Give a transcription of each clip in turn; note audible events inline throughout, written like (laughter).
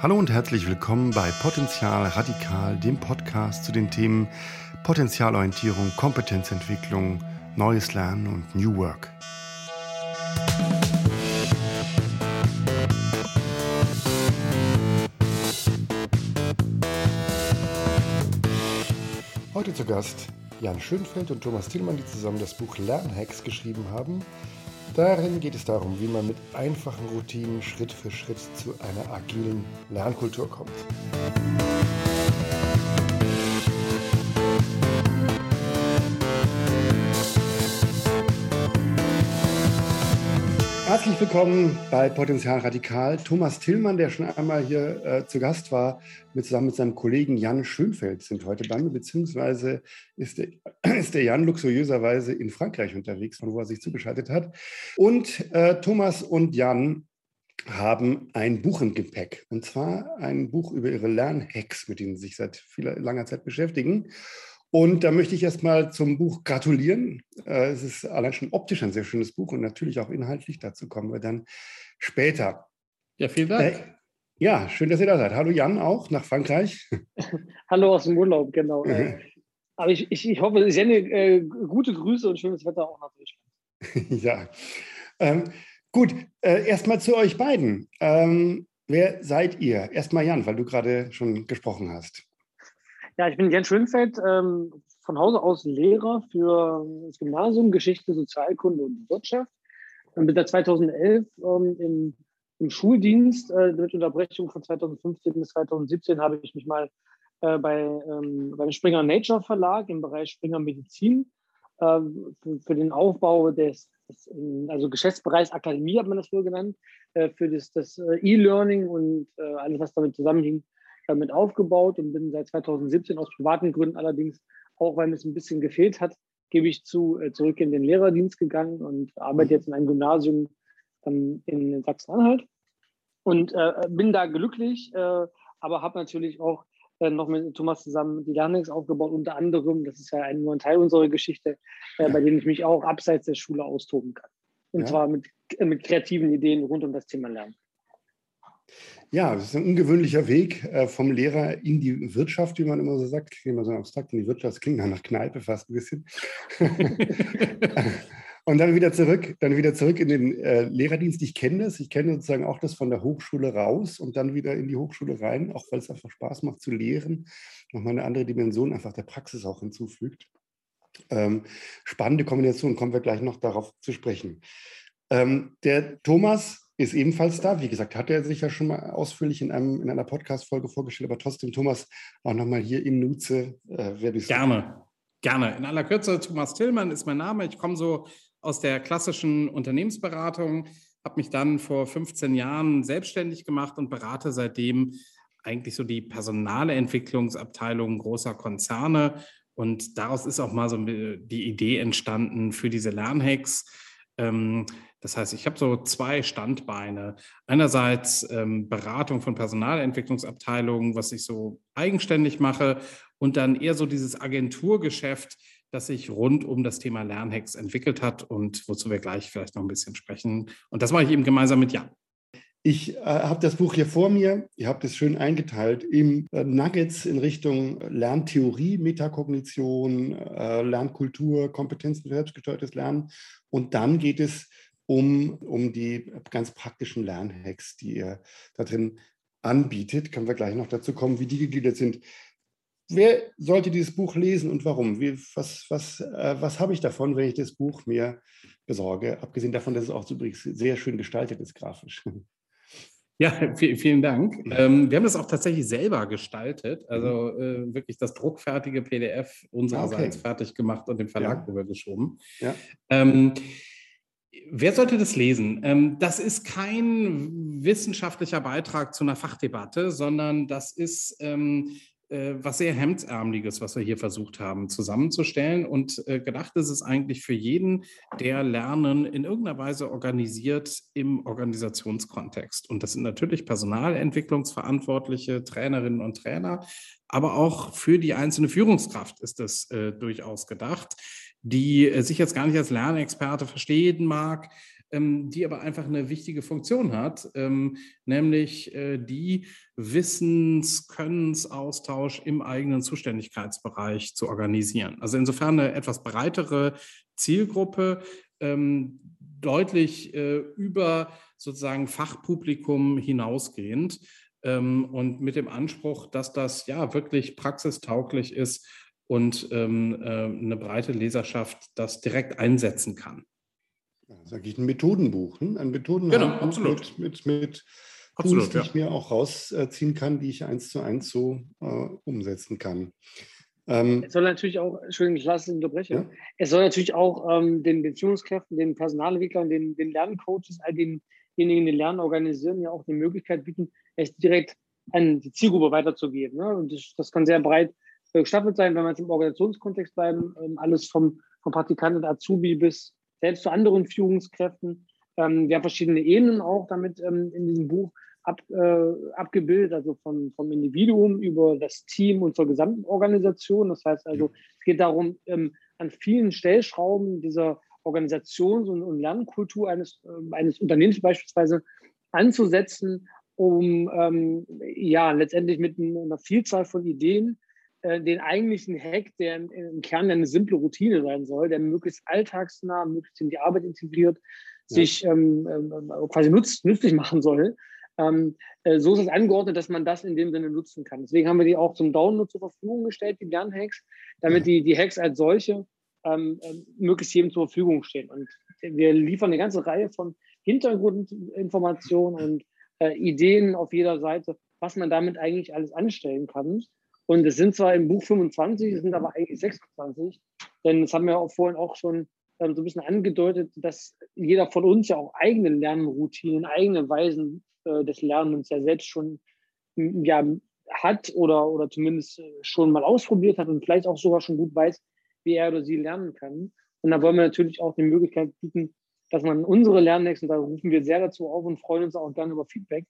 Hallo und herzlich willkommen bei Potenzial Radikal, dem Podcast zu den Themen Potenzialorientierung, Kompetenzentwicklung, neues Lernen und New Work. Heute zu Gast Jan Schönfeld und Thomas Tillmann, die zusammen das Buch Lernhacks geschrieben haben. Darin geht es darum, wie man mit einfachen Routinen Schritt für Schritt zu einer agilen Lernkultur kommt. Herzlich willkommen bei Potenzial Radikal. Thomas Tillmann, der schon einmal hier äh, zu Gast war, mit, zusammen mit seinem Kollegen Jan Schönfeld sind heute bei mir, beziehungsweise ist der, (clears throat) ist der Jan luxuriöserweise in Frankreich unterwegs, von wo er sich zugeschaltet hat. Und äh, Thomas und Jan haben ein Buch im Gepäck. Und zwar ein Buch über ihre Lernhacks, mit denen sie sich seit vieler, langer Zeit beschäftigen. Und da möchte ich erstmal zum Buch gratulieren. Äh, es ist allein schon optisch ein sehr schönes Buch und natürlich auch inhaltlich. Dazu kommen wir dann später. Ja, vielen Dank. Äh, ja, schön, dass ihr da seid. Hallo Jan auch nach Frankreich. (laughs) Hallo aus dem Urlaub, genau. Mhm. Aber ich, ich, ich hoffe, ich sende äh, gute Grüße und schönes Wetter auch nach Deutschland. (laughs) ja. Ähm, gut, äh, erstmal zu euch beiden. Ähm, wer seid ihr? Erstmal Jan, weil du gerade schon gesprochen hast. Ja, ich bin Jens Schönfeld, ähm, von Hause aus Lehrer für das Gymnasium Geschichte, Sozialkunde und Wirtschaft. Und bin seit 2011 ähm, im, im, Schuldienst. Äh, mit Unterbrechung von 2015 bis 2017 habe ich mich mal äh, bei, ähm, beim Springer Nature Verlag im Bereich Springer Medizin äh, für, für, den Aufbau des, des, also Geschäftsbereichs Akademie hat man das früher genannt, äh, für das, das äh, E-Learning und äh, alles, was damit zusammenhing, damit aufgebaut und bin seit 2017 aus privaten Gründen allerdings, auch weil es ein bisschen gefehlt hat, gebe ich zu, äh, zurück in den Lehrerdienst gegangen und arbeite jetzt in einem Gymnasium ähm, in Sachsen-Anhalt und äh, bin da glücklich, äh, aber habe natürlich auch äh, noch mit Thomas zusammen die Lernings aufgebaut, unter anderem, das ist ja ein, nur ein Teil unserer Geschichte, äh, bei dem ich mich auch abseits der Schule austoben kann. Und ja. zwar mit, mit kreativen Ideen rund um das Thema Lernen. Ja, es ist ein ungewöhnlicher Weg äh, vom Lehrer in die Wirtschaft, wie man immer so sagt. Klingt immer so abstrakt in die Wirtschaft, das klingt nach Kneipe fast ein bisschen. (laughs) Und dann wieder zurück, dann wieder zurück in den äh, Lehrerdienst. Ich kenne das, ich kenne sozusagen auch das von der Hochschule raus und dann wieder in die Hochschule rein, auch weil es einfach Spaß macht zu lehren. Nochmal eine andere Dimension einfach der Praxis auch hinzufügt. Ähm, spannende Kombination, kommen wir gleich noch darauf zu sprechen. Ähm, der Thomas ist ebenfalls da. Wie gesagt, hat er sich ja schon mal ausführlich in, einem, in einer Podcast-Folge vorgestellt, aber trotzdem, Thomas, auch nochmal hier in Nutze. Äh, wer bist Gerne, du? gerne. In aller Kürze, Thomas Tillmann ist mein Name. Ich komme so aus der klassischen Unternehmensberatung, habe mich dann vor 15 Jahren selbstständig gemacht und berate seitdem eigentlich so die personale Entwicklungsabteilung großer Konzerne. Und daraus ist auch mal so die Idee entstanden für diese Lernhacks. Ähm, das heißt, ich habe so zwei Standbeine. Einerseits ähm, Beratung von Personalentwicklungsabteilungen, was ich so eigenständig mache, und dann eher so dieses Agenturgeschäft, das sich rund um das Thema Lernhacks entwickelt hat und wozu wir gleich vielleicht noch ein bisschen sprechen. Und das mache ich eben gemeinsam mit Jan. Ich äh, habe das Buch hier vor mir. Ihr habt es schön eingeteilt in äh, Nuggets in Richtung Lerntheorie, Metakognition, äh, Lernkultur, Kompetenzen selbstgesteuertes Lernen. Und dann geht es um, um die ganz praktischen Lernhacks, die ihr da drin anbietet. Können wir gleich noch dazu kommen, wie die gegliedert sind. Wer sollte dieses Buch lesen und warum? Wie, was was, äh, was habe ich davon, wenn ich das Buch mir besorge? Abgesehen davon, dass es auch übrigens sehr schön gestaltet ist, grafisch. Ja, vielen Dank. Ähm, wir haben das auch tatsächlich selber gestaltet, also mhm. äh, wirklich das druckfertige PDF unsererseits okay. fertig gemacht und dem Verlag ja. rübergeschoben. Ja. Ähm, Wer sollte das lesen? Ähm, das ist kein wissenschaftlicher Beitrag zu einer Fachdebatte, sondern das ist ähm, äh, was sehr Hemdsärmeliges, was wir hier versucht haben zusammenzustellen. Und äh, gedacht ist es eigentlich für jeden, der Lernen in irgendeiner Weise organisiert im Organisationskontext. Und das sind natürlich Personalentwicklungsverantwortliche, Trainerinnen und Trainer, aber auch für die einzelne Führungskraft ist das äh, durchaus gedacht die äh, sich jetzt gar nicht als Lernexperte verstehen mag, ähm, die aber einfach eine wichtige Funktion hat, ähm, nämlich äh, die Wissens-, Könnensaustausch im eigenen Zuständigkeitsbereich zu organisieren. Also insofern eine etwas breitere Zielgruppe, ähm, deutlich äh, über sozusagen Fachpublikum hinausgehend und mit dem Anspruch, dass das ja wirklich praxistauglich ist und ähm, äh, eine breite Leserschaft das direkt einsetzen kann. Das ist eigentlich ein Methodenbuch, hm? ein Methodenbuch genau, absolut. mit, mit, mit absolut, Tools, die ja. ich mir auch rausziehen kann, die ich eins zu eins so äh, umsetzen kann. Ähm, es soll natürlich auch, Entschuldigung, ich lasse es unterbrechen, ja? es soll natürlich auch ähm, den, den, Führungskräften, den Personalentwicklern, den, den Lerncoaches, all denjenigen, die Lernen organisieren, ja auch die Möglichkeit bieten, es direkt an die Zielgruppe weiterzugeben. Ne? Und das, das, kann sehr breit gestaffelt sein, wenn wir jetzt im Organisationskontext bleiben, ähm, alles vom, vom Praktikanten Azubi bis selbst zu anderen Führungskräften. Ähm, wir haben verschiedene Ebenen auch damit ähm, in diesem Buch ab, äh, abgebildet, also von, vom Individuum über das Team und zur gesamten Organisation. Das heißt also, es geht darum, an vielen Stellschrauben dieser Organisations- und, und Lernkultur eines, äh, eines Unternehmens beispielsweise anzusetzen, um ähm, ja letztendlich mit einer Vielzahl von Ideen äh, den eigentlichen Hack, der im, im Kern eine simple Routine sein soll, der möglichst alltagsnah, möglichst in die Arbeit integriert, ja. sich ähm, ähm, quasi nutz, nützlich machen soll, ähm, äh, so ist es angeordnet, dass man das in dem Sinne nutzen kann. Deswegen haben wir die auch zum Download zur Verfügung gestellt, die Lernhacks, damit die, die Hacks als solche ähm, äh, möglichst jedem zur Verfügung stehen. Und wir liefern eine ganze Reihe von Hintergrundinformationen und äh, Ideen auf jeder Seite, was man damit eigentlich alles anstellen kann. Und es sind zwar im Buch 25, es sind aber eigentlich 26, denn das haben wir auch vorhin auch schon ähm, so ein bisschen angedeutet, dass jeder von uns ja auch eigene Lernroutinen, eigene Weisen äh, des Lernens ja selbst schon ja, hat oder, oder zumindest äh, schon mal ausprobiert hat und vielleicht auch sogar schon gut weiß, wie er oder sie lernen kann. Und da wollen wir natürlich auch die Möglichkeit bieten, dass man unsere Lernhacks, und da rufen wir sehr dazu auf und freuen uns auch gerne über Feedback,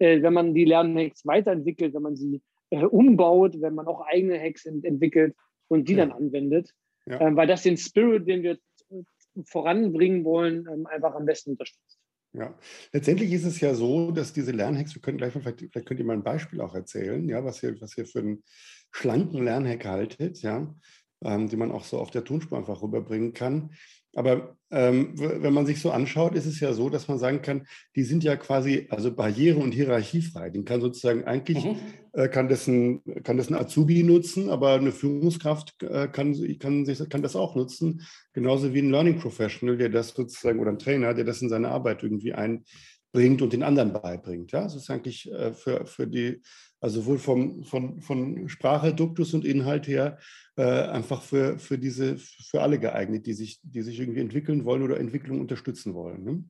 äh, wenn man die Lernhacks weiterentwickelt, wenn man sie äh, umbaut, wenn man auch eigene Hacks ent entwickelt und die ja. dann anwendet, ja. ähm, weil das den Spirit, den wir voranbringen wollen, ähm, einfach am besten unterstützt. Ja, letztendlich ist es ja so, dass diese Lernhacks, wir können gleich mal, vielleicht, vielleicht könnt ihr mal ein Beispiel auch erzählen, ja, was ihr, was ihr für einen schlanken Lernhack haltet, ja, ähm, die man auch so auf der Tonspur einfach rüberbringen kann. Aber ähm, wenn man sich so anschaut, ist es ja so, dass man sagen kann, die sind ja quasi also barriere- und hierarchiefrei. Den kann sozusagen eigentlich, mhm. äh, kann, das ein, kann das ein Azubi nutzen, aber eine Führungskraft äh, kann, kann, sich, kann das auch nutzen. Genauso wie ein Learning Professional, der das sozusagen, oder ein Trainer, der das in seine Arbeit irgendwie einbringt und den anderen beibringt. Ja, das ist eigentlich äh, für, für die also sowohl vom, von, von Sprache, Duktus und Inhalt her äh, einfach für, für, diese, für alle geeignet, die sich, die sich irgendwie entwickeln wollen oder Entwicklung unterstützen wollen. Ne?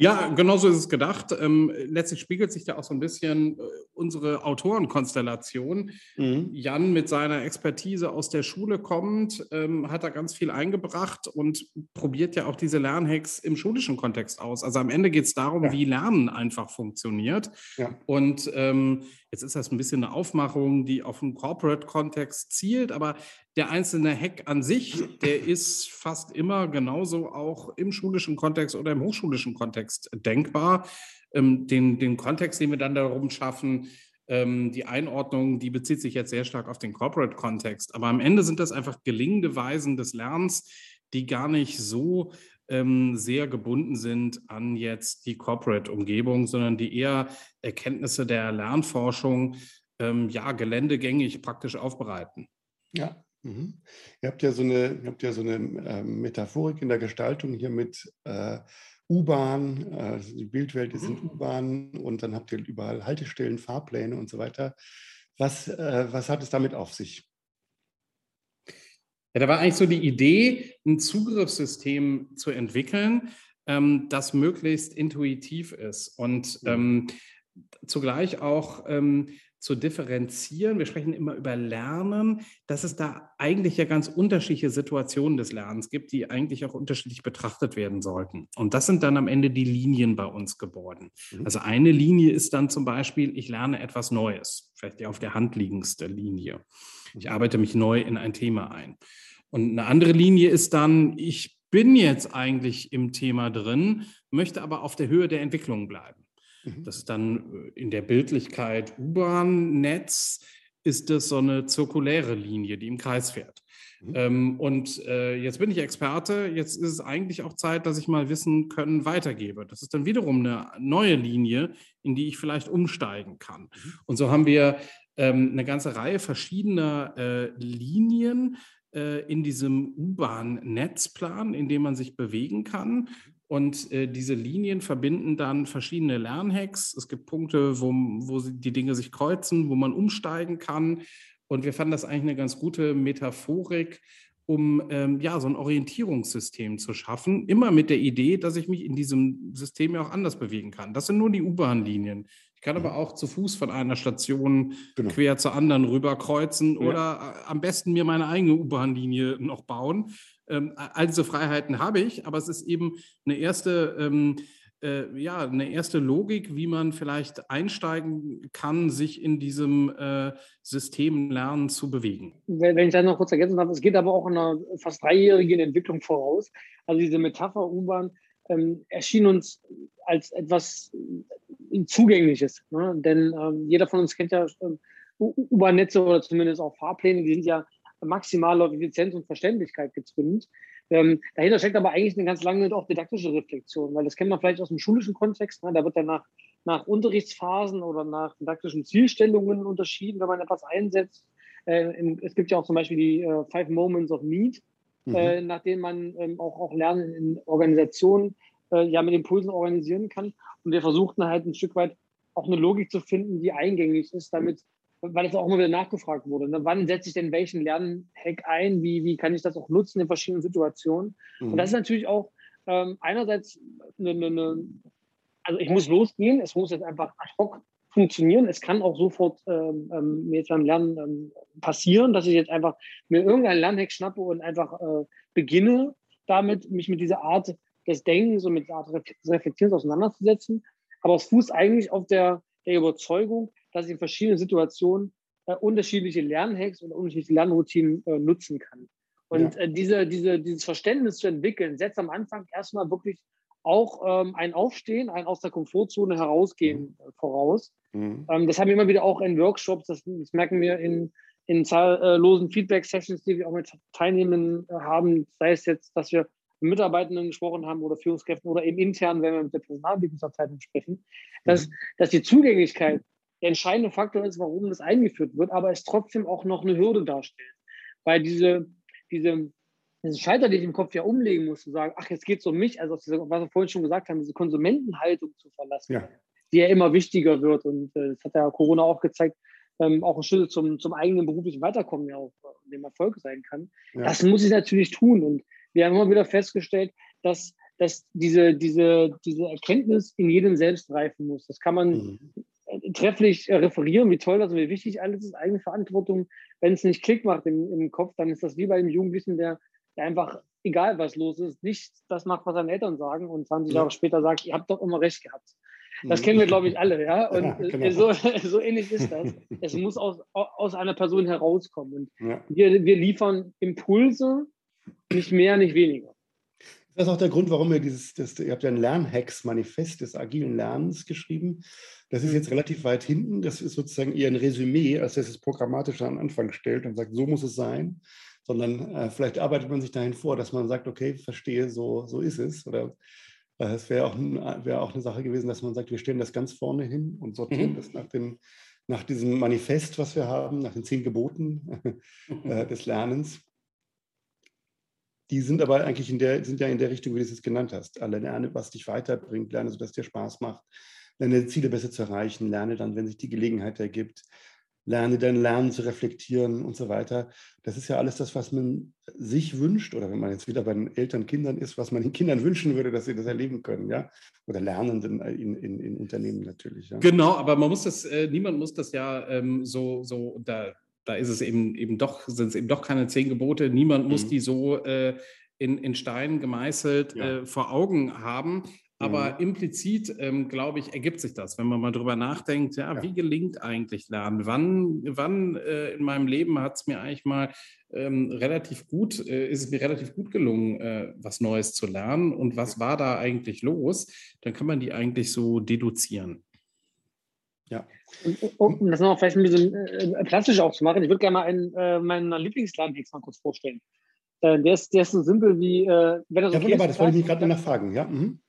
Ja, genauso ist es gedacht. Ähm, letztlich spiegelt sich da auch so ein bisschen äh, unsere Autorenkonstellation. Mhm. Jan mit seiner Expertise aus der Schule kommt, ähm, hat da ganz viel eingebracht und probiert ja auch diese Lernhacks im schulischen Kontext aus. Also am Ende geht es darum, ja. wie Lernen einfach funktioniert. Ja. Und ähm, jetzt ist das ein bisschen eine Aufmachung, die auf einen Corporate-Kontext zielt, aber der einzelne Hack an sich, der ist fast immer genauso auch im schulischen Kontext oder im hochschulischen Kontext denkbar. Ähm, den, den Kontext, den wir dann darum schaffen, ähm, die Einordnung, die bezieht sich jetzt sehr stark auf den Corporate-Kontext. Aber am Ende sind das einfach gelingende Weisen des Lernens, die gar nicht so ähm, sehr gebunden sind an jetzt die Corporate-Umgebung, sondern die eher Erkenntnisse der Lernforschung ja geländegängig praktisch aufbereiten. Ja, Mhm. Ihr habt ja so eine, ihr habt ja so eine äh, Metaphorik in der Gestaltung hier mit äh, U-Bahn, äh, die Bildwelt ist in mhm. U-Bahn und dann habt ihr überall Haltestellen, Fahrpläne und so weiter. Was, äh, was hat es damit auf sich? Ja, da war eigentlich so die Idee, ein Zugriffssystem zu entwickeln, ähm, das möglichst intuitiv ist und mhm. ähm, zugleich auch ähm, zu differenzieren. Wir sprechen immer über Lernen, dass es da eigentlich ja ganz unterschiedliche Situationen des Lernens gibt, die eigentlich auch unterschiedlich betrachtet werden sollten. Und das sind dann am Ende die Linien bei uns geworden. Mhm. Also eine Linie ist dann zum Beispiel, ich lerne etwas Neues, vielleicht die auf der Hand liegendste Linie. Ich mhm. arbeite mich neu in ein Thema ein. Und eine andere Linie ist dann, ich bin jetzt eigentlich im Thema drin, möchte aber auf der Höhe der Entwicklung bleiben. Mhm. Das ist dann äh, in der Bildlichkeit U-Bahn-Netz, ist das so eine zirkuläre Linie, die im Kreis fährt. Mhm. Ähm, und äh, jetzt bin ich Experte, jetzt ist es eigentlich auch Zeit, dass ich mal Wissen können weitergebe. Das ist dann wiederum eine neue Linie, in die ich vielleicht umsteigen kann. Mhm. Und so haben wir ähm, eine ganze Reihe verschiedener äh, Linien äh, in diesem U-Bahn-Netzplan, in dem man sich bewegen kann. Und äh, diese Linien verbinden dann verschiedene Lernhacks. Es gibt Punkte, wo, wo die Dinge sich kreuzen, wo man umsteigen kann. Und wir fanden das eigentlich eine ganz gute Metaphorik, um ähm, ja, so ein Orientierungssystem zu schaffen. Immer mit der Idee, dass ich mich in diesem System ja auch anders bewegen kann. Das sind nur die U-Bahn-Linien. Ich kann aber mhm. auch zu Fuß von einer Station genau. quer zur anderen rüberkreuzen ja. oder äh, am besten mir meine eigene U-Bahn-Linie noch bauen. Ähm, all diese Freiheiten habe ich, aber es ist eben eine erste, ähm, äh, ja, eine erste Logik, wie man vielleicht einsteigen kann, sich in diesem äh, System lernen zu bewegen. Wenn ich das noch kurz ergänzen darf, es geht aber auch in einer fast dreijährigen Entwicklung voraus. Also diese Metapher U-Bahn ähm, erschien uns als etwas äh, Zugängliches. Ne? Denn ähm, jeder von uns kennt ja ähm, U-Bahn-Netze oder zumindest auch Fahrpläne, die sind ja maximal auf Effizienz und Verständlichkeit getrimmt. Ähm, dahinter steckt aber eigentlich eine ganz lange auch didaktische Reflexion, weil das kennt man vielleicht aus dem schulischen Kontext. Ne? Da wird dann nach, nach Unterrichtsphasen oder nach didaktischen Zielstellungen unterschieden, wenn man etwas einsetzt. Äh, in, es gibt ja auch zum Beispiel die äh, Five Moments of Need, mhm. äh, nach denen man ähm, auch, auch Lernen in Organisationen äh, ja mit Impulsen organisieren kann. Und wir versuchten halt ein Stück weit auch eine Logik zu finden, die eingängig ist, damit weil es auch immer wieder nachgefragt wurde. Ne? Wann setze ich denn welchen Lernhack ein? Wie, wie kann ich das auch nutzen in verschiedenen Situationen? Mhm. Und das ist natürlich auch ähm, einerseits eine, eine, eine, also ich muss losgehen, es muss jetzt einfach ad hoc funktionieren. Es kann auch sofort ähm, ähm, jetzt beim Lernen ähm, passieren, dass ich jetzt einfach mir irgendeinen Lernhack schnappe und einfach äh, beginne, damit mich mit dieser Art des Denkens und mit der Art des Reflektierens auseinanderzusetzen. Aber es fußt eigentlich auf der, der Überzeugung, dass ich in verschiedenen Situationen äh, unterschiedliche Lernhacks oder unterschiedliche Lernroutinen äh, nutzen kann. Und ja. äh, diese, diese, dieses Verständnis zu entwickeln, setzt am Anfang erstmal wirklich auch ähm, ein Aufstehen, ein aus der Komfortzone herausgehen mhm. voraus. Mhm. Ähm, das haben wir immer wieder auch in Workshops, das, das merken wir in, in zahllosen Feedback-Sessions, die wir auch mit Teilnehmern äh, haben, sei es jetzt, dass wir mit Mitarbeitenden gesprochen haben oder Führungskräften oder eben intern, wenn wir mit der Personalentwicklungsabteilung sprechen, dass, mhm. dass die Zugänglichkeit der entscheidende Faktor ist, warum das eingeführt wird, aber es trotzdem auch noch eine Hürde darstellt. Weil diese, diese, diesen Schalter, den ich im Kopf ja umlegen muss, zu sagen, ach, jetzt geht es um mich, also diese, was wir vorhin schon gesagt haben, diese Konsumentenhaltung zu verlassen, ja. die ja immer wichtiger wird. Und äh, das hat ja Corona auch gezeigt, ähm, auch ein Schlüssel zum, zum eigenen beruflichen Weiterkommen ja auch äh, dem Erfolg sein kann. Ja. Das muss ich natürlich tun. Und wir haben immer wieder festgestellt, dass, dass diese, diese, diese Erkenntnis in jedem selbst reifen muss. Das kann man mhm trefflich äh, referieren, wie toll das und wie wichtig alles ist, eigene Verantwortung. Wenn es nicht Klick macht im, im Kopf, dann ist das wie bei einem Jugendlichen, der, der einfach, egal was los ist, nicht das macht, was seine Eltern sagen und 20 Jahre später sagt, ihr habt doch immer recht gehabt. Das mhm. kennen wir, glaube ich, alle, ja. Und ja, genau. so, (laughs) so, ähnlich ist das. Es muss aus, aus einer Person herauskommen. Und ja. wir, wir liefern Impulse, nicht mehr, nicht weniger. Das ist auch der Grund, warum ihr dieses, das, ihr habt ja ein Lernhacks-Manifest des agilen Lernens geschrieben. Das ist jetzt relativ weit hinten. Das ist sozusagen eher ein Resümee, als dass es programmatisch an Anfang stellt und sagt, so muss es sein. Sondern äh, vielleicht arbeitet man sich dahin vor, dass man sagt, okay, verstehe, so, so ist es. Oder äh, es wäre auch, wär auch eine Sache gewesen, dass man sagt, wir stellen das ganz vorne hin und sortieren mhm. das nach, den, nach diesem Manifest, was wir haben, nach den zehn Geboten (laughs) äh, des Lernens. Die sind aber eigentlich in der, sind ja in der Richtung, wie du es jetzt genannt hast. Alle lerne, was dich weiterbringt, lerne, sodass dir Spaß macht, deine Ziele besser zu erreichen, lerne dann, wenn sich die Gelegenheit ergibt, lerne dein Lernen zu reflektieren und so weiter. Das ist ja alles das, was man sich wünscht, oder wenn man jetzt wieder bei den Eltern, Kindern ist, was man den Kindern (laughs) wünschen würde, dass sie das erleben können, ja. Oder Lernenden in, in, in Unternehmen natürlich. Ja? Genau, aber man muss das, äh, niemand muss das ja ähm, so, so da, da ist es eben, eben doch, sind es eben doch keine zehn Gebote, niemand muss mhm. die so äh, in, in Stein gemeißelt ja. äh, vor Augen haben. Aber mhm. implizit, ähm, glaube ich, ergibt sich das, wenn man mal drüber nachdenkt, ja, ja. wie gelingt eigentlich Lernen? Wann, wann äh, in meinem Leben hat es mir eigentlich mal ähm, relativ gut, äh, ist es mir relativ gut gelungen, äh, was Neues zu lernen und was war da eigentlich los? Dann kann man die eigentlich so deduzieren. Ja. Um, um das noch vielleicht ein bisschen äh, plastisch auch zu machen, ich würde gerne mal einen äh, meinen Lieblingsladentext mal kurz vorstellen. Äh, der, ist, der ist so simpel wie, äh, wenn so Ja, wunderbar, das wollte ich gerade nachfragen, ja. Mhm.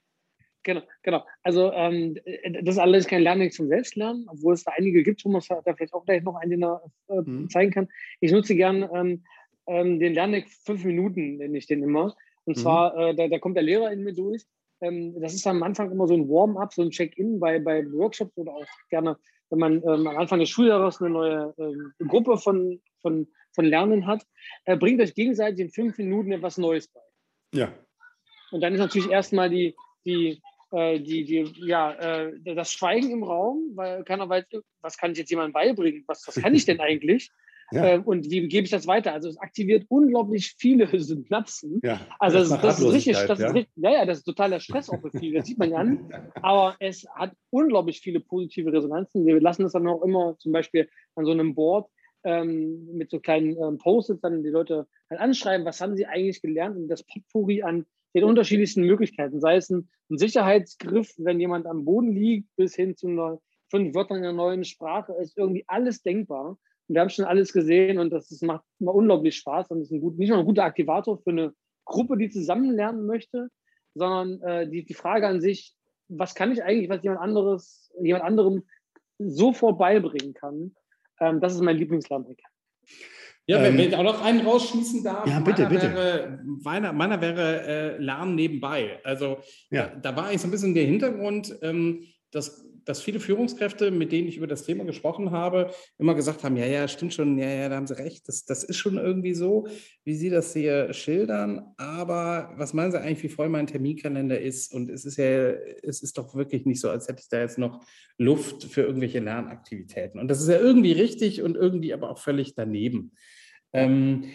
Genau, genau. Also ähm, das ist alles kein Lernen zum Selbstlernen, obwohl es da einige gibt, Thomas hat da vielleicht auch gleich noch einen, äh, mhm. zeigen kann. Ich nutze gern ähm, ähm, den Lernweg fünf Minuten, nenne ich den immer. Und mhm. zwar, äh, da, da, kommt der Lehrer in mir durch. Ähm, das ist am Anfang immer so ein Warm-up, so ein Check-in bei, bei Workshops oder auch gerne, wenn man ähm, am Anfang des Schuljahres eine neue ähm, Gruppe von, von, von Lernen hat. Äh, bringt euch gegenseitig in fünf Minuten etwas Neues bei. Ja. Und dann ist natürlich erstmal die, die, äh, die, die, ja, äh, das Schweigen im Raum, weil keiner weiß, was kann ich jetzt jemandem beibringen? Was, was kann ich denn (laughs) eigentlich? Ja. Äh, und wie gebe ich das weiter? Also es aktiviert unglaublich viele (laughs) Synapsen. Ja, also das, das, das ist richtig, das ja. ist richtig, ja, ja, das ist totaler Stress auch für viele, das sieht man ja an. (laughs) Aber es hat unglaublich viele positive Resonanzen. Wir lassen das dann auch immer zum Beispiel an so einem Board ähm, mit so kleinen ähm, Post-its dann die Leute halt anschreiben, was haben sie eigentlich gelernt und das Potpourri an den unterschiedlichsten Möglichkeiten, sei es ein, ein Sicherheitsgriff, wenn jemand am Boden liegt, bis hin zu einer, fünf Wörtern in einer neuen Sprache, ist irgendwie alles denkbar. Und wir haben schon alles gesehen und das, das macht immer unglaublich Spaß und ist ein gut, nicht nur ein guter Aktivator für eine Gruppe, die zusammen lernen möchte, sondern äh, die, die Frage an sich, was kann ich eigentlich, was jemand anderes, jemand anderem sofort beibringen kann, ähm, das ist mein Lieblingslernhack. Ja, wenn, ähm, ich auch noch einen rausschießen darf. Ja, bitte, meiner bitte. Wäre, meiner, meiner wäre äh, Lernen nebenbei. Also ja. da, da, war eigentlich so ein bisschen der Hintergrund, ähm, dass, dass viele Führungskräfte, mit denen ich über das Thema gesprochen habe, immer gesagt haben, ja, ja, stimmt schon, ja, ja, da haben sie recht, das, das ist schon irgendwie so, wie sie das hier schildern. Aber was meinen sie eigentlich, wie voll mein Terminkalender ist? Und es ist ja, es ist doch wirklich nicht so, als hätte ich da jetzt noch Luft für irgendwelche Lernaktivitäten. Und das ist ja irgendwie richtig und irgendwie aber auch völlig daneben ähm,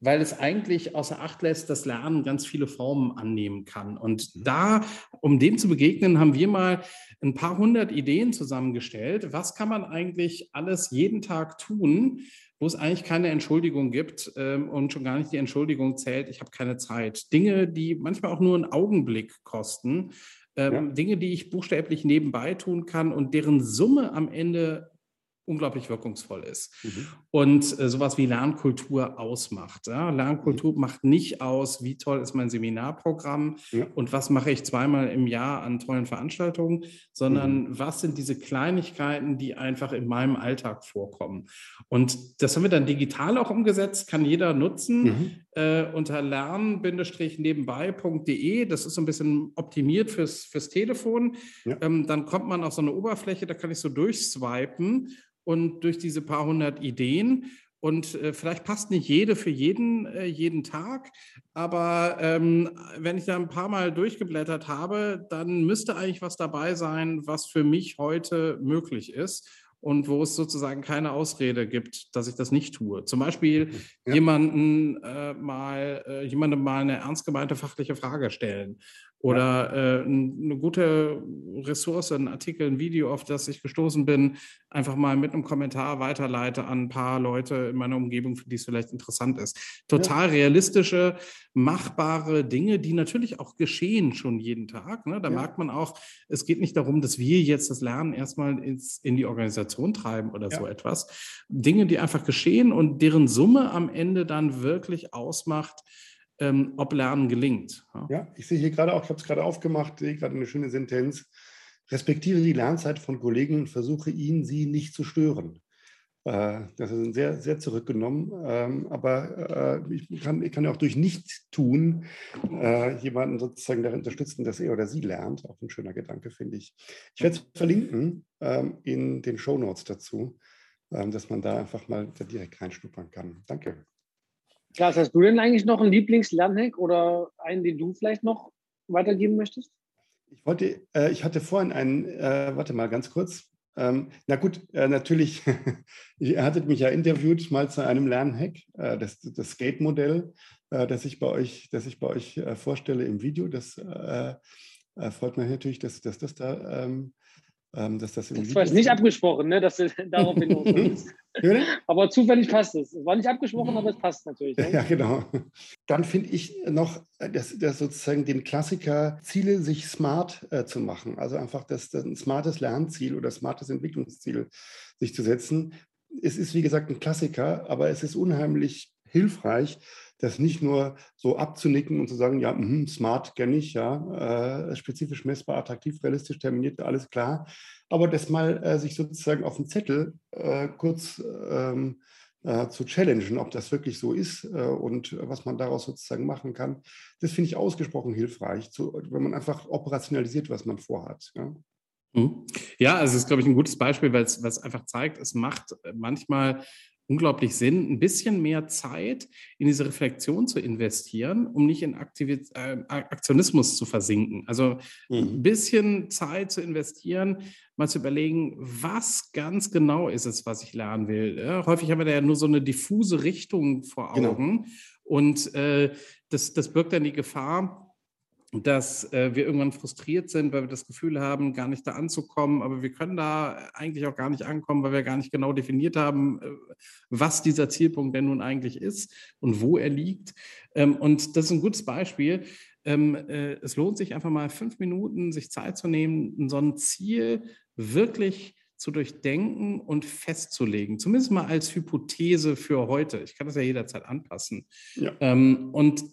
weil es eigentlich außer Acht lässt, dass Lernen ganz viele Formen annehmen kann. Und mhm. da, um dem zu begegnen, haben wir mal ein paar hundert Ideen zusammengestellt. Was kann man eigentlich alles jeden Tag tun, wo es eigentlich keine Entschuldigung gibt ähm, und schon gar nicht die Entschuldigung zählt, ich habe keine Zeit. Dinge, die manchmal auch nur einen Augenblick kosten. Ähm, ja. Dinge, die ich buchstäblich nebenbei tun kann und deren Summe am Ende unglaublich wirkungsvoll ist mhm. und äh, sowas wie Lernkultur ausmacht. Ja? Lernkultur mhm. macht nicht aus, wie toll ist mein Seminarprogramm ja. und was mache ich zweimal im Jahr an tollen Veranstaltungen, sondern mhm. was sind diese Kleinigkeiten, die einfach in meinem Alltag vorkommen. Und das haben wir dann digital auch umgesetzt, kann jeder nutzen mhm. äh, unter lernen-nebenbei.de. Das ist so ein bisschen optimiert fürs, fürs Telefon. Ja. Ähm, dann kommt man auf so eine Oberfläche, da kann ich so durchswipen und durch diese paar hundert Ideen. Und äh, vielleicht passt nicht jede für jeden, äh, jeden Tag, aber ähm, wenn ich da ein paar Mal durchgeblättert habe, dann müsste eigentlich was dabei sein, was für mich heute möglich ist und wo es sozusagen keine Ausrede gibt, dass ich das nicht tue. Zum Beispiel ja. jemanden äh, mal, äh, jemandem mal eine ernst gemeinte fachliche Frage stellen oder äh, eine gute Ressource, ein Artikel, ein Video, auf das ich gestoßen bin, einfach mal mit einem Kommentar weiterleite an ein paar Leute in meiner Umgebung, für die es vielleicht interessant ist. Total ja. realistische, machbare Dinge, die natürlich auch geschehen schon jeden Tag. Ne? Da ja. merkt man auch, es geht nicht darum, dass wir jetzt das Lernen erstmal ins, in die Organisation treiben oder ja. so etwas. Dinge, die einfach geschehen und deren Summe am Ende dann wirklich ausmacht, ähm, ob Lernen gelingt. Ja. ja, ich sehe hier gerade auch, ich habe es gerade aufgemacht, sehe gerade eine schöne Sentenz. Respektiere die Lernzeit von Kollegen und versuche ihn, sie nicht zu stören. Äh, das ist sehr, sehr zurückgenommen. Ähm, aber äh, ich, kann, ich kann ja auch durch Nicht-Tun äh, jemanden sozusagen darin unterstützen, dass er oder sie lernt. Auch ein schöner Gedanke, finde ich. Ich werde es verlinken ähm, in den Show Notes dazu, ähm, dass man da einfach mal direkt reinschnuppern kann. Danke. Klaas, hast du denn eigentlich noch einen Lieblingslernhack oder einen, den du vielleicht noch weitergeben möchtest? Ich wollte, äh, ich hatte vorhin einen, äh, warte mal ganz kurz. Ähm, na gut, äh, natürlich, (laughs) ihr hattet mich ja interviewt mal zu einem Lernhack, äh, das, das Skate-Modell, äh, das ich bei euch, das ich bei euch äh, vorstelle im Video. Das freut mich natürlich, dass, dass das da ähm, ähm, dass das, das war jetzt nicht abgesprochen, ne, dass du (laughs) darauf hinaus (laughs) Aber zufällig passt es. Es war nicht abgesprochen, aber es passt natürlich. Ne? Ja, genau. Dann finde ich noch, äh, dass, dass, sozusagen den Klassiker Ziele sich smart äh, zu machen. Also einfach das, das ein smartes Lernziel oder smartes Entwicklungsziel sich zu setzen. Es ist, wie gesagt, ein Klassiker, aber es ist unheimlich hilfreich, das nicht nur so abzunicken und zu sagen, ja, mh, smart kenne ich, ja, äh, spezifisch messbar, attraktiv, realistisch, terminiert, alles klar, aber das mal äh, sich sozusagen auf dem Zettel äh, kurz ähm, äh, zu challengen, ob das wirklich so ist äh, und was man daraus sozusagen machen kann, das finde ich ausgesprochen hilfreich, zu, wenn man einfach operationalisiert, was man vorhat. Ja. Mhm. Ja, also es ist, glaube ich, ein gutes Beispiel, weil es einfach zeigt, es macht manchmal unglaublich Sinn, ein bisschen mehr Zeit in diese Reflexion zu investieren, um nicht in Aktiviz äh, Aktionismus zu versinken. Also mhm. ein bisschen Zeit zu investieren, mal zu überlegen, was ganz genau ist es, was ich lernen will. Ja, häufig haben wir da ja nur so eine diffuse Richtung vor genau. Augen. Genau. Und äh, das, das birgt dann die Gefahr, dass äh, wir irgendwann frustriert sind, weil wir das Gefühl haben, gar nicht da anzukommen. Aber wir können da eigentlich auch gar nicht ankommen, weil wir gar nicht genau definiert haben, äh, was dieser Zielpunkt denn nun eigentlich ist und wo er liegt. Ähm, und das ist ein gutes Beispiel. Ähm, äh, es lohnt sich einfach mal fünf Minuten, sich Zeit zu nehmen, so ein Ziel wirklich zu durchdenken und festzulegen, zumindest mal als Hypothese für heute. Ich kann das ja jederzeit anpassen. Ja. Ähm, und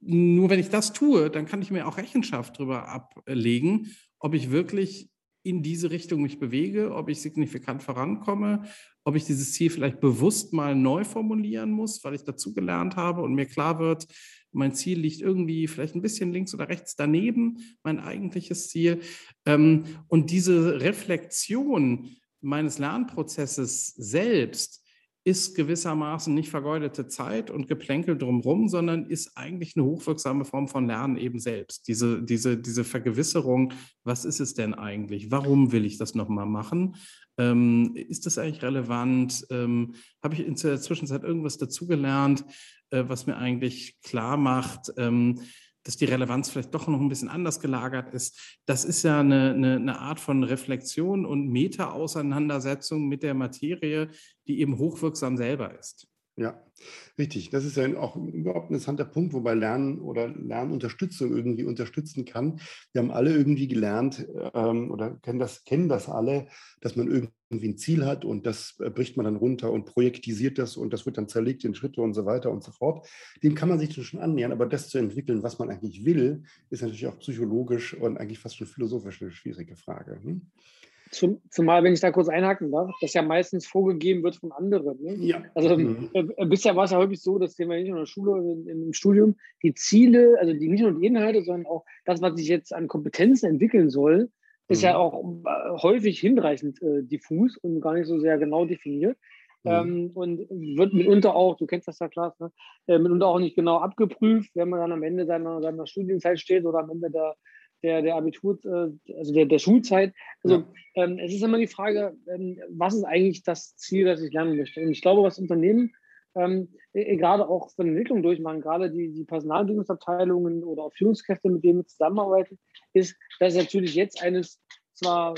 nur wenn ich das tue, dann kann ich mir auch Rechenschaft darüber ablegen, ob ich wirklich in diese Richtung mich bewege, ob ich signifikant vorankomme, ob ich dieses Ziel vielleicht bewusst mal neu formulieren muss, weil ich dazugelernt habe und mir klar wird, mein Ziel liegt irgendwie vielleicht ein bisschen links oder rechts daneben, mein eigentliches Ziel. Ähm, und diese Reflexion meines Lernprozesses selbst, ist gewissermaßen nicht vergeudete Zeit und Geplänkel drumherum, sondern ist eigentlich eine hochwirksame Form von Lernen eben selbst. Diese, diese, diese Vergewisserung, was ist es denn eigentlich? Warum will ich das nochmal machen? Ähm, ist das eigentlich relevant? Ähm, Habe ich in der Zwischenzeit irgendwas dazugelernt, äh, was mir eigentlich klar macht, ähm, dass die Relevanz vielleicht doch noch ein bisschen anders gelagert ist. Das ist ja eine, eine, eine Art von Reflexion und Meta-Auseinandersetzung mit der Materie, die eben hochwirksam selber ist. Ja, richtig. Das ist ja auch überhaupt ein interessanter Punkt, wobei Lernen oder Lernunterstützung irgendwie unterstützen kann. Wir haben alle irgendwie gelernt ähm, oder kennen das, kennen das alle, dass man irgendwie ein Ziel hat und das äh, bricht man dann runter und projektisiert das und das wird dann zerlegt in Schritte und so weiter und so fort. Dem kann man sich schon annähern, aber das zu entwickeln, was man eigentlich will, ist natürlich auch psychologisch und eigentlich fast schon philosophisch eine schwierige Frage. Hm? Zum, zumal, wenn ich da kurz einhaken darf, das ja meistens vorgegeben wird von anderen. Ne? Ja. Also mhm. äh, bisher war es ja häufig so, dass wir nicht nur in der Schule, in, im Studium, die Ziele, also die nicht nur die Inhalte, sondern auch das, was sich jetzt an Kompetenzen entwickeln soll, ist mhm. ja auch äh, häufig hinreichend äh, diffus und gar nicht so sehr genau definiert. Mhm. Ähm, und wird mitunter auch, du kennst das ja klar, ne? äh, mitunter auch nicht genau abgeprüft, wenn man dann am Ende seiner, seiner Studienzeit steht oder am Ende der der, der Abitur, äh, also der, der Schulzeit. Also ja. ähm, es ist immer die Frage, ähm, was ist eigentlich das Ziel, das ich lernen möchte? Und ich glaube, was Unternehmen ähm, gerade auch von Entwicklung durchmachen, gerade die, die Personalentwicklungsabteilungen oder auch Führungskräfte, mit denen wir zusammenarbeiten, ist, dass natürlich jetzt eines zwar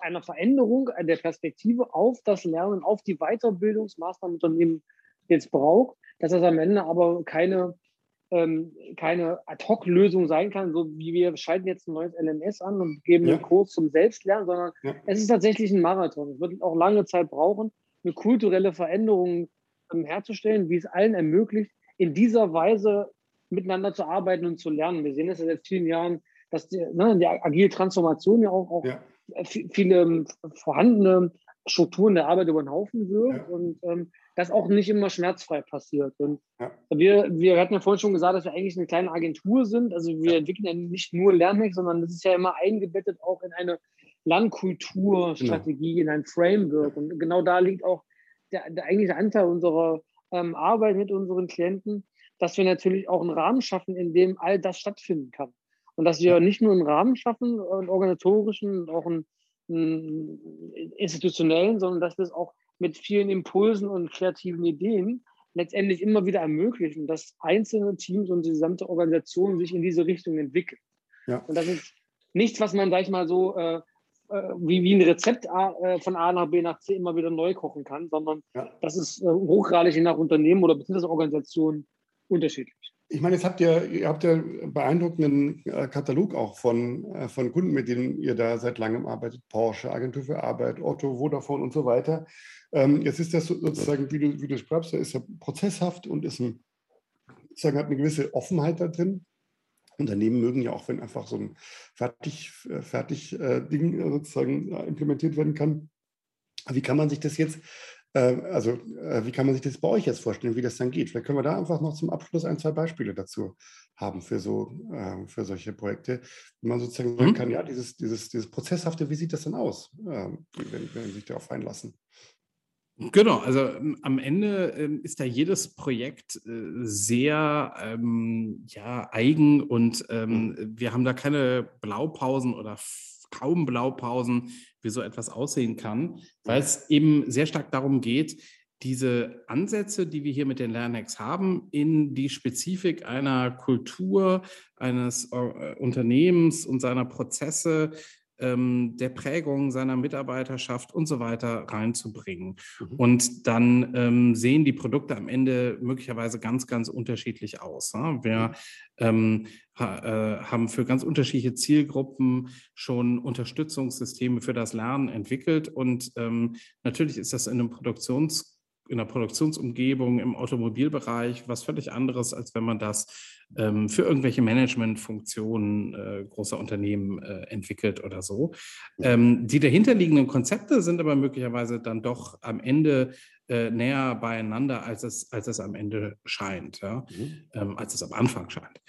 einer Veränderung der Perspektive auf das Lernen, auf die Weiterbildungsmaßnahmen Unternehmen jetzt braucht, dass das am Ende aber keine ähm, keine Ad-Hoc-Lösung sein kann, so wie wir schalten jetzt ein neues LMS an und geben ja. einen Kurs zum Selbstlernen, sondern ja. es ist tatsächlich ein Marathon. Es wird auch lange Zeit brauchen, eine kulturelle Veränderung ähm, herzustellen, wie es allen ermöglicht, in dieser Weise miteinander zu arbeiten und zu lernen. Wir sehen das ja seit vielen Jahren, dass die, ne, die agile Transformation ja auch, auch ja. viele ähm, vorhandene Strukturen der Arbeit über den Haufen wirft. Und ähm, das auch nicht immer schmerzfrei passiert. Und ja. wir, wir hatten ja vorhin schon gesagt, dass wir eigentlich eine kleine Agentur sind. Also wir ja. entwickeln ja nicht nur Lernhack, sondern das ist ja immer eingebettet auch in eine Lernkulturstrategie, genau. in ein Framework. Und genau da liegt auch der, der eigentliche Anteil unserer ähm, Arbeit mit unseren Klienten, dass wir natürlich auch einen Rahmen schaffen, in dem all das stattfinden kann. Und dass wir nicht nur einen Rahmen schaffen, einen organisatorischen und auch einen, einen institutionellen, sondern dass wir es auch mit vielen Impulsen und kreativen Ideen letztendlich immer wieder ermöglichen, dass einzelne Teams und die gesamte Organisation sich in diese Richtung entwickeln. Ja. Und das ist nichts, was man, sag ich mal, so äh, äh wie, wie ein Rezept äh, von A nach B nach C immer wieder neu kochen kann, sondern ja. das ist äh, hochgradig je nach Unternehmen oder beziehungsweise Organisation unterschiedlich. Ich meine, jetzt habt ihr, ihr habt ja einen beeindruckenden äh, Katalog auch von, äh, von Kunden, mit denen ihr da seit langem arbeitet. Porsche, Agentur für Arbeit, Otto, Vodafone und so weiter. Ähm, jetzt ist das sozusagen, wie du, wie du schreibst, ist ja prozesshaft und ist ein, sozusagen hat eine gewisse Offenheit da drin. Unternehmen mögen ja auch, wenn einfach so ein fertig, äh, fertig äh, Ding sozusagen implementiert werden kann. Wie kann man sich das jetzt äh, also, äh, wie kann man sich das bei euch jetzt vorstellen, wie das dann geht? Vielleicht können wir da einfach noch zum Abschluss ein, zwei Beispiele dazu haben für, so, äh, für solche Projekte, wie man sozusagen sagen mhm. kann, ja, dieses, dieses, dieses Prozesshafte, wie sieht das denn aus, wenn, wenn Sie sich darauf einlassen? Genau, also ähm, am Ende ähm, ist da jedes Projekt sehr ähm, ja, eigen und ähm, mhm. wir haben da keine Blaupausen oder kaum Blaupausen, wie so etwas aussehen kann, weil es eben sehr stark darum geht, diese Ansätze, die wir hier mit den Lernhacks haben, in die Spezifik einer Kultur, eines äh, Unternehmens und seiner Prozesse ähm, der Prägung seiner Mitarbeiterschaft und so weiter reinzubringen. Mhm. Und dann ähm, sehen die Produkte am Ende möglicherweise ganz, ganz unterschiedlich aus. Ne? Wir mhm. ähm, ha, äh, haben für ganz unterschiedliche Zielgruppen schon Unterstützungssysteme für das Lernen entwickelt. Und ähm, natürlich ist das in einem Produktions in der Produktionsumgebung im Automobilbereich was völlig anderes, als wenn man das ähm, für irgendwelche Managementfunktionen äh, großer Unternehmen äh, entwickelt oder so. Ähm, die dahinterliegenden Konzepte sind aber möglicherweise dann doch am Ende äh, näher beieinander, als es, als es am Ende scheint, ja? Mhm. Ähm, als es am Anfang scheint.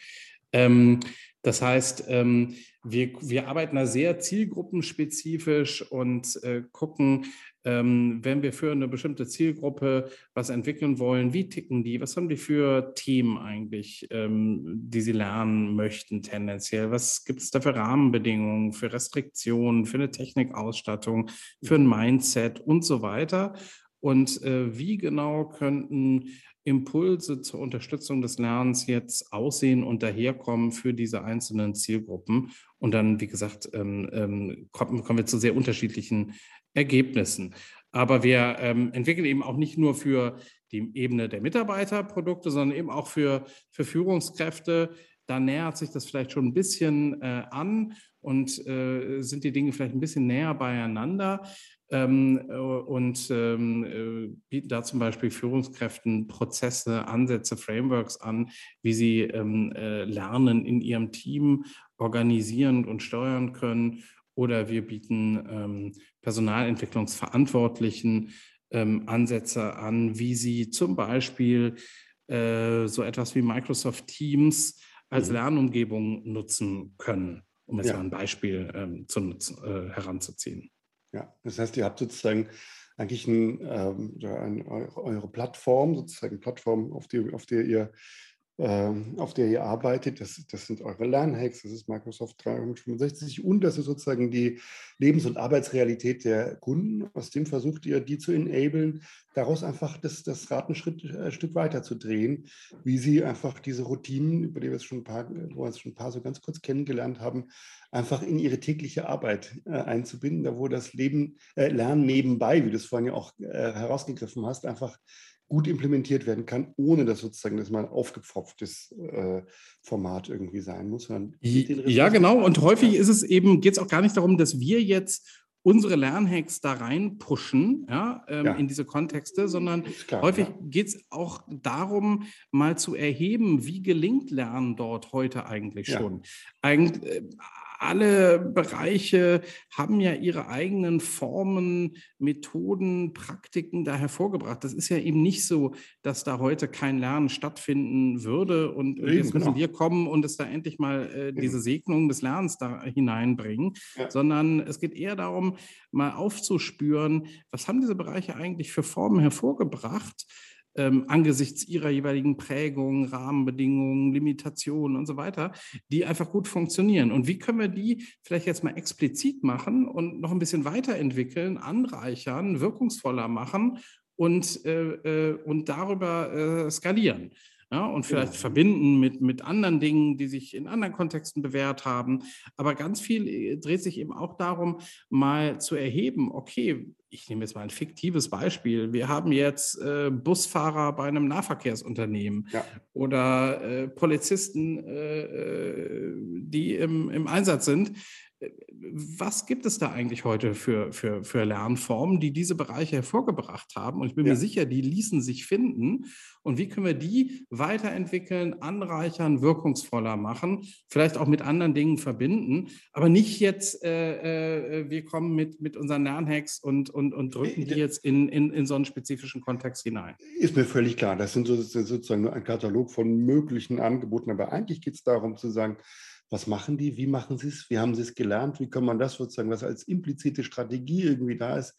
Ähm, das heißt, ähm, wir, wir arbeiten da sehr zielgruppenspezifisch und äh, gucken, wenn wir für eine bestimmte Zielgruppe was entwickeln wollen, wie ticken die? Was haben die für Themen eigentlich, ähm, die sie lernen möchten tendenziell? Was gibt es da für Rahmenbedingungen, für Restriktionen, für eine Technikausstattung, für ein Mindset und so weiter? Und äh, wie genau könnten Impulse zur Unterstützung des Lernens jetzt aussehen und daherkommen für diese einzelnen Zielgruppen? Und dann, wie gesagt, ähm, ähm, kommen, kommen wir zu sehr unterschiedlichen Ergebnissen. Aber wir ähm, entwickeln eben auch nicht nur für die Ebene der Mitarbeiter Produkte, sondern eben auch für, für Führungskräfte. Da nähert sich das vielleicht schon ein bisschen äh, an und äh, sind die Dinge vielleicht ein bisschen näher beieinander ähm, äh, und ähm, äh, bieten da zum Beispiel Führungskräften Prozesse, Ansätze, Frameworks an, wie sie ähm, äh, Lernen in ihrem Team organisieren und steuern können oder wir bieten ähm, Personalentwicklungsverantwortlichen ähm, Ansätze an, wie sie zum Beispiel äh, so etwas wie Microsoft Teams als mhm. Lernumgebung nutzen können, um jetzt ja. mal ein Beispiel ähm, zu nutzen, äh, heranzuziehen. Ja, das heißt, ihr habt sozusagen eigentlich ein, ähm, eine, eure Plattform, sozusagen Plattform, auf, die, auf der ihr auf der ihr arbeitet. Das, das sind eure Lernhacks, das ist Microsoft 365 und das ist sozusagen die Lebens- und Arbeitsrealität der Kunden. Aus dem versucht ihr, die zu enablen, daraus einfach das, das Rad ein, Schritt, ein äh, Stück weiter zu drehen, wie sie einfach diese Routinen, über die wir es schon ein paar, wo wir es schon ein paar so ganz kurz kennengelernt haben, einfach in ihre tägliche Arbeit äh, einzubinden, da wo das Leben, äh, Lernen nebenbei, wie du es vorhin ja auch äh, herausgegriffen hast, einfach gut implementiert werden kann, ohne dass sozusagen das mal ein aufgepfropftes äh, Format irgendwie sein muss. Ja, genau. Und häufig ist es eben, geht es auch gar nicht darum, dass wir jetzt unsere Lernhacks da rein pushen, ja, ähm, ja. in diese Kontexte, sondern klar, häufig ja. geht es auch darum, mal zu erheben, wie gelingt Lernen dort heute eigentlich schon. Eigentlich, äh, alle Bereiche haben ja ihre eigenen Formen, Methoden, Praktiken da hervorgebracht. Das ist ja eben nicht so, dass da heute kein Lernen stattfinden würde und, eben, jetzt müssen genau. wir kommen und es da endlich mal äh, diese Segnung des Lernens da hineinbringen, ja. sondern es geht eher darum, mal aufzuspüren, was haben diese Bereiche eigentlich für Formen hervorgebracht ähm, angesichts ihrer jeweiligen Prägungen, Rahmenbedingungen, Limitationen und so weiter, die einfach gut funktionieren. Und wie können wir die vielleicht jetzt mal explizit machen und noch ein bisschen weiterentwickeln, anreichern, wirkungsvoller machen und, äh, äh und darüber äh, skalieren? Ja, und vielleicht genau. verbinden mit, mit anderen Dingen, die sich in anderen Kontexten bewährt haben. Aber ganz viel äh, dreht sich eben auch darum, mal zu erheben, okay, ich nehme jetzt mal ein fiktives Beispiel. Wir haben jetzt äh, Busfahrer bei einem Nahverkehrsunternehmen ja. oder äh, Polizisten, äh, äh die im, im Einsatz sind was gibt es da eigentlich heute für, für, für Lernformen, die diese Bereiche hervorgebracht haben? Und ich bin ja. mir sicher, die ließen sich finden. Und wie können wir die weiterentwickeln, anreichern, wirkungsvoller machen, vielleicht auch mit anderen Dingen verbinden, aber nicht jetzt, äh, äh, wir kommen mit, mit unseren Lernhacks und, und, und drücken die jetzt in, in, in so einen spezifischen Kontext hinein. Ist mir völlig klar. Das sind sozusagen nur ein Katalog von möglichen Angeboten. Aber eigentlich geht es darum zu sagen, was machen die, wie machen sie es, wie haben sie es gelernt, wie kann man das sozusagen, was als implizite Strategie irgendwie da ist,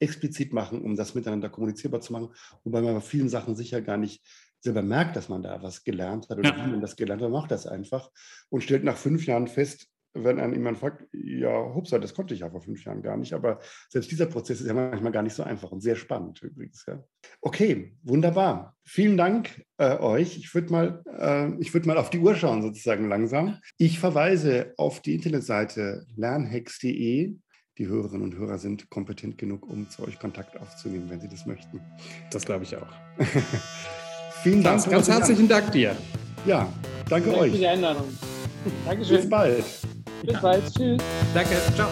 explizit machen, um das miteinander kommunizierbar zu machen, wobei man bei vielen Sachen sicher gar nicht selber merkt, dass man da was gelernt hat oder ja. wie man das gelernt hat, macht das einfach und stellt nach fünf Jahren fest, wenn einem jemand fragt, ja, hupsa, das konnte ich ja vor fünf Jahren gar nicht. Aber selbst dieser Prozess ist ja manchmal gar nicht so einfach und sehr spannend übrigens. Ja. Okay, wunderbar. Vielen Dank äh, euch. Ich würde mal, äh, würd mal auf die Uhr schauen, sozusagen langsam. Ich verweise auf die Internetseite lernhacks.de. Die Hörerinnen und Hörer sind kompetent genug, um zu euch Kontakt aufzunehmen, wenn sie das möchten. Das glaube ich auch. (laughs) Vielen Dank. Ganz, ganz herzlichen Dank dir. Ja, danke, danke euch. für die Einladung. (laughs) Dankeschön. Bis bald. Bis bald. Tschüss. Danke. Ciao.